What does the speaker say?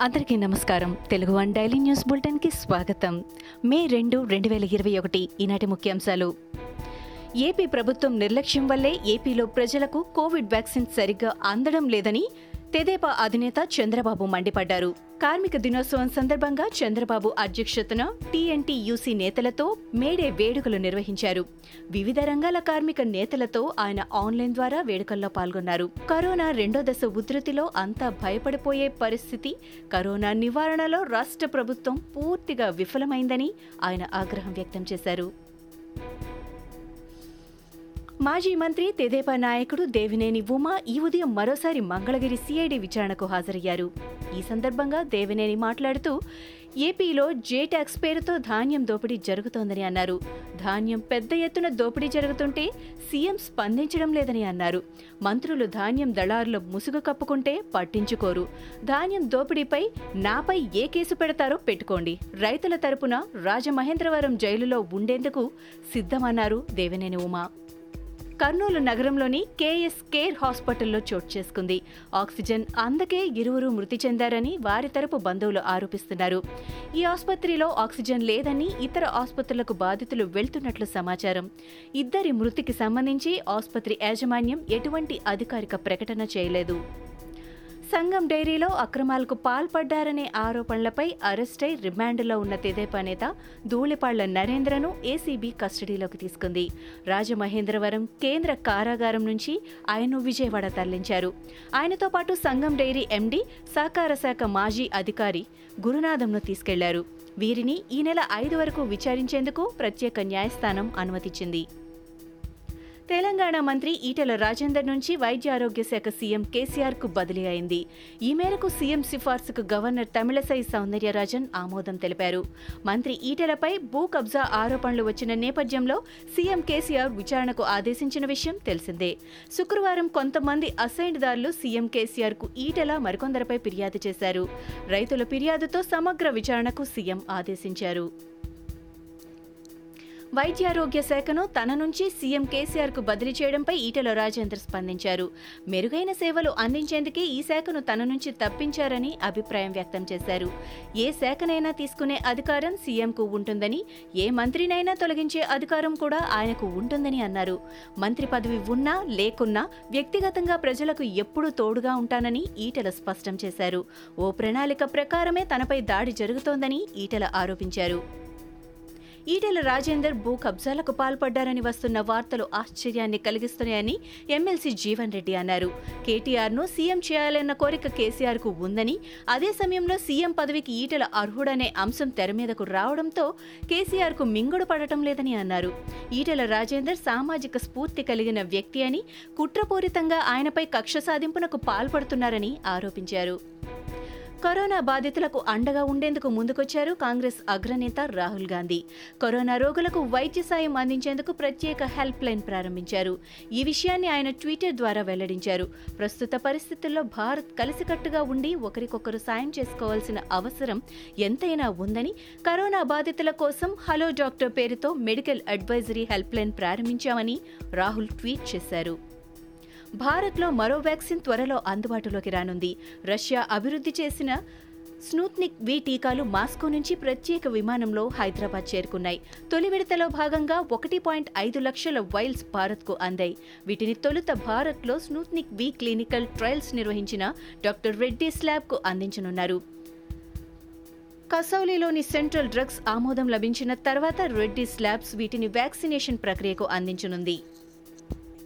అందరికీ నమస్కారం. Telugu one daily news బులెటిన్కి స్వాగతం. మే రెండు రెండు వేల ఇరవై ఒకటి ఈనాటి ముఖ్యాంశాలు. ఏపీ ప్రభుత్వం నిర్లక్ష్యం వల్లే ఏపీలో ప్రజలకు కోవిడ్ వ్యాక్సిన్ సరిగ్గా అందడం లేదని తెదేపా అధినేత చంద్రబాబు మండిపడ్డారు. కార్మిక దినోత్సవం సందర్భంగా చంద్రబాబు అధ్యక్షతన టీఎన్టీయూసీ నేతలతో మేడే వేడుకలు నిర్వహించారు. వివిధ రంగాల కార్మిక నేతలతో ఆయన ఆన్లైన్ ద్వారా వేడుకల్లో పాల్గొన్నారు. కరోనా రెండో దశ ఉధృతిలో అంతా భయపడిపోయే పరిస్థితి కరోనా నివారణలో రాష్ట్ర ప్రభుత్వం పూర్తిగా విఫలమైందని ఆయన ఆగ్రహం వ్యక్తం చేశారు. మాజీ మంత్రి తెదేపా నాయకుడు దేవినేని ఉమా ఈ ఉదయం మరోసారి మంగళగిరి సిఐడి విచారణకు హాజరయ్యారు. ఈ సందర్భంగా దేవినేని మాట్లాడుతూ ఏపీలో జే ట్యాక్స్ పేరుతో ధాన్యం దోపిడీ జరుగుతోందని అన్నారు. ధాన్యం పెద్ద ఎత్తున దోపిడీ జరుగుతుంటే సీఎం స్పందించడం లేదని అన్నారు. మంత్రులు ధాన్యం దళారులు ముసుగు కప్పుకుంటే పట్టించుకోరు. ధాన్యం దోపిడీపై నాపై ఏ కేసు పెడతారో పెట్టుకోండి. రైతుల తరపున రాజమహేంద్రవరం జైలులో ఉండేందుకు సిద్ధమన్నారు దేవినేని ఉమా. కర్నూలు నగరంలోని కేఎస్ కేర్ హాస్పిటల్లో చోటు చేసుకుంది. ఆక్సిజన్ అందకే ఇరువురు మృతి చెందారని వారి తరపు బంధువులు ఆరోపిస్తున్నారు. ఈ ఆసుపత్రిలో ఆక్సిజన్ లేదని ఇతర ఆసుపత్రులకు బాధితులు వెళ్తున్నట్లు సమాచారం. ఇద్దరి మృతికి సంబంధించి ఆసుపత్రి యాజమాన్యం ఎటువంటి అధికారిక ప్రకటన చేయలేదు. సంఘం డైరీలో అక్రమాలకు పాల్పడ్డారనే ఆరోపణలపై అరెస్టై రిమాండ్లో ఉన్న తెదేపా నేత ధూళిపాళ్ళ నరేంద్రను ఏసీబీ కస్టడీలోకి తీసుకుంది. రాజమహేంద్రవరం కేంద్ర కారాగారం నుంచి ఆయన్ను విజయవాడ తరలించారు. ఆయనతో పాటు సంఘం డైరీ ఎండీ సహకార శాఖ మాజీ అధికారి గురునాథంను తీసుకెళ్ళారు. వీరిని ఈ నెల ఐదు వరకు విచారించేందుకు ప్రత్యేక న్యాయస్థానం అనుమతిచ్చింది. తెలంగాణ మంత్రి ఈటెల రాజేందర్ నుంచి వైద్య ఆరోగ్య శాఖ సీఎం కేసీఆర్కు బదిలీ అయింది. ఈ మేరకు సీఎం సిఫార్సుకు గవర్నర్ తమిళసై సౌందర్యరాజన్ ఆమోదం తెలిపారు. మంత్రి ఈటెలపై భూ కబ్జా ఆరోపణలు వచ్చిన నేపథ్యంలో సీఎం కేసీఆర్ విచారణకు ఆదేశించిన విషయం తెలిసిందే. శుక్రవారం కొంతమంది అసైన్దారులు సీఎం కేసీఆర్కు ఈటెల మరికొందరిపై ఫిర్యాదు చేశారు. రైతుల ఫిర్యాదుతో సమగ్ర విచారణకు సీఎం ఆదేశించారు. వైద్యారోగ్య శాఖను తన నుంచి సీఎం కేసీఆర్కు బదిలీ చేయడంపై ఈటెల రాజేందర్ స్పందించారు. మెరుగైన సేవలు అందించేందుకే ఈ శాఖను తన నుంచి తప్పించారని అభిప్రాయం వ్యక్తం చేశారు. ఏ శాఖనైనా తీసుకునే అధికారం సీఎంకు ఉంటుందని ఏ మంత్రినైనా తొలగించే అధికారం కూడా ఆయనకు ఉంటుందని అన్నారు. మంత్రి పదవి ఉన్నా లేకున్నా వ్యక్తిగతంగా ప్రజలకు ఎప్పుడూ తోడుగా ఉంటానని ఈటెల స్పష్టం చేశారు. ఓ ప్రణాళిక ప్రకారమే తనపై దాడి జరుగుతోందని ఈటెల ఆరోపించారు. ఈటెల రాజేందర్ భూ కబ్జాలకు పాల్పడ్డారని వస్తున్న వార్తలు ఆశ్చర్యాన్ని కలిగిస్తున్నాయని ఎమ్మెల్సీ జీవన్ రెడ్డి అన్నారు. కేటీఆర్ను సీఎం చేయాలన్న కోరిక కేసీఆర్కు ఉందని అదే సమయంలో సీఎం పదవికి ఈటెల అర్హుడనే అంశం తెర మీదకు రావడంతో కేసీఆర్కు మింగుడు పడటం లేదని అన్నారు. ఈటెల రాజేందర్ సామాజిక స్ఫూర్తి కలిగిన వ్యక్తి అని కుట్రపూరితంగా ఆయనపై కక్ష సాధింపునకు పాల్పడుతున్నారని ఆరోపించారు. కరోనా బాధితులకు అండగా ఉండేందుకు ముందుకొచ్చారు కాంగ్రెస్ అగ్రనేత రాహుల్ గాంధీ. కరోనా రోగులకు వైద్య సాయం అందించేందుకు ప్రత్యేక హెల్ప్ లైన్ ప్రారంభించారు. ఈ విషయాన్ని ఆయన ట్విట్టర్ ద్వారా వెల్లడించారు. ప్రస్తుత పరిస్థితుల్లో భారత్ కలిసికట్టుగా ఉండి ఒకరికొకరు సాయం చేసుకోవాల్సిన అవసరం ఎంతైనా ఉందని కరోనా బాధితుల కోసం హలో డాక్టర్ పేరుతో మెడికల్ అడ్వైజరీ హెల్ప్ లైన్ ప్రారంభించామని రాహుల్ ట్వీట్ చేశారు. భారత్లో మరో వ్యాక్సిన్ త్వరలో అందుబాటులోకి రానుంది. రష్యా అభివృద్ధి చేసిన స్నూత్నిక్ వి టీకాలు మాస్కో నుంచి ప్రత్యేక విమానంలో హైదరాబాద్ చేరుకున్నాయి. తొలి విడతలో భాగంగా ఒకటి పాయింట్ ఐదు లక్షల వైల్స్ భారత్కు అందాయి. వీటిని తొలుత భారత్లో స్నూత్నిక్ వి క్లినికల్ ట్రయల్స్ నిర్వహించిన డాక్టర్ రెడ్డి స్లాబ్కు అందించనున్నారు. కసౌలీలోని సెంట్రల్ డ్రగ్స్ ఆమోదం లభించిన తర్వాత రెడ్డి స్లాబ్స్ వీటిని వ్యాక్సినేషన్ ప్రక్రియకు అందించనుంది.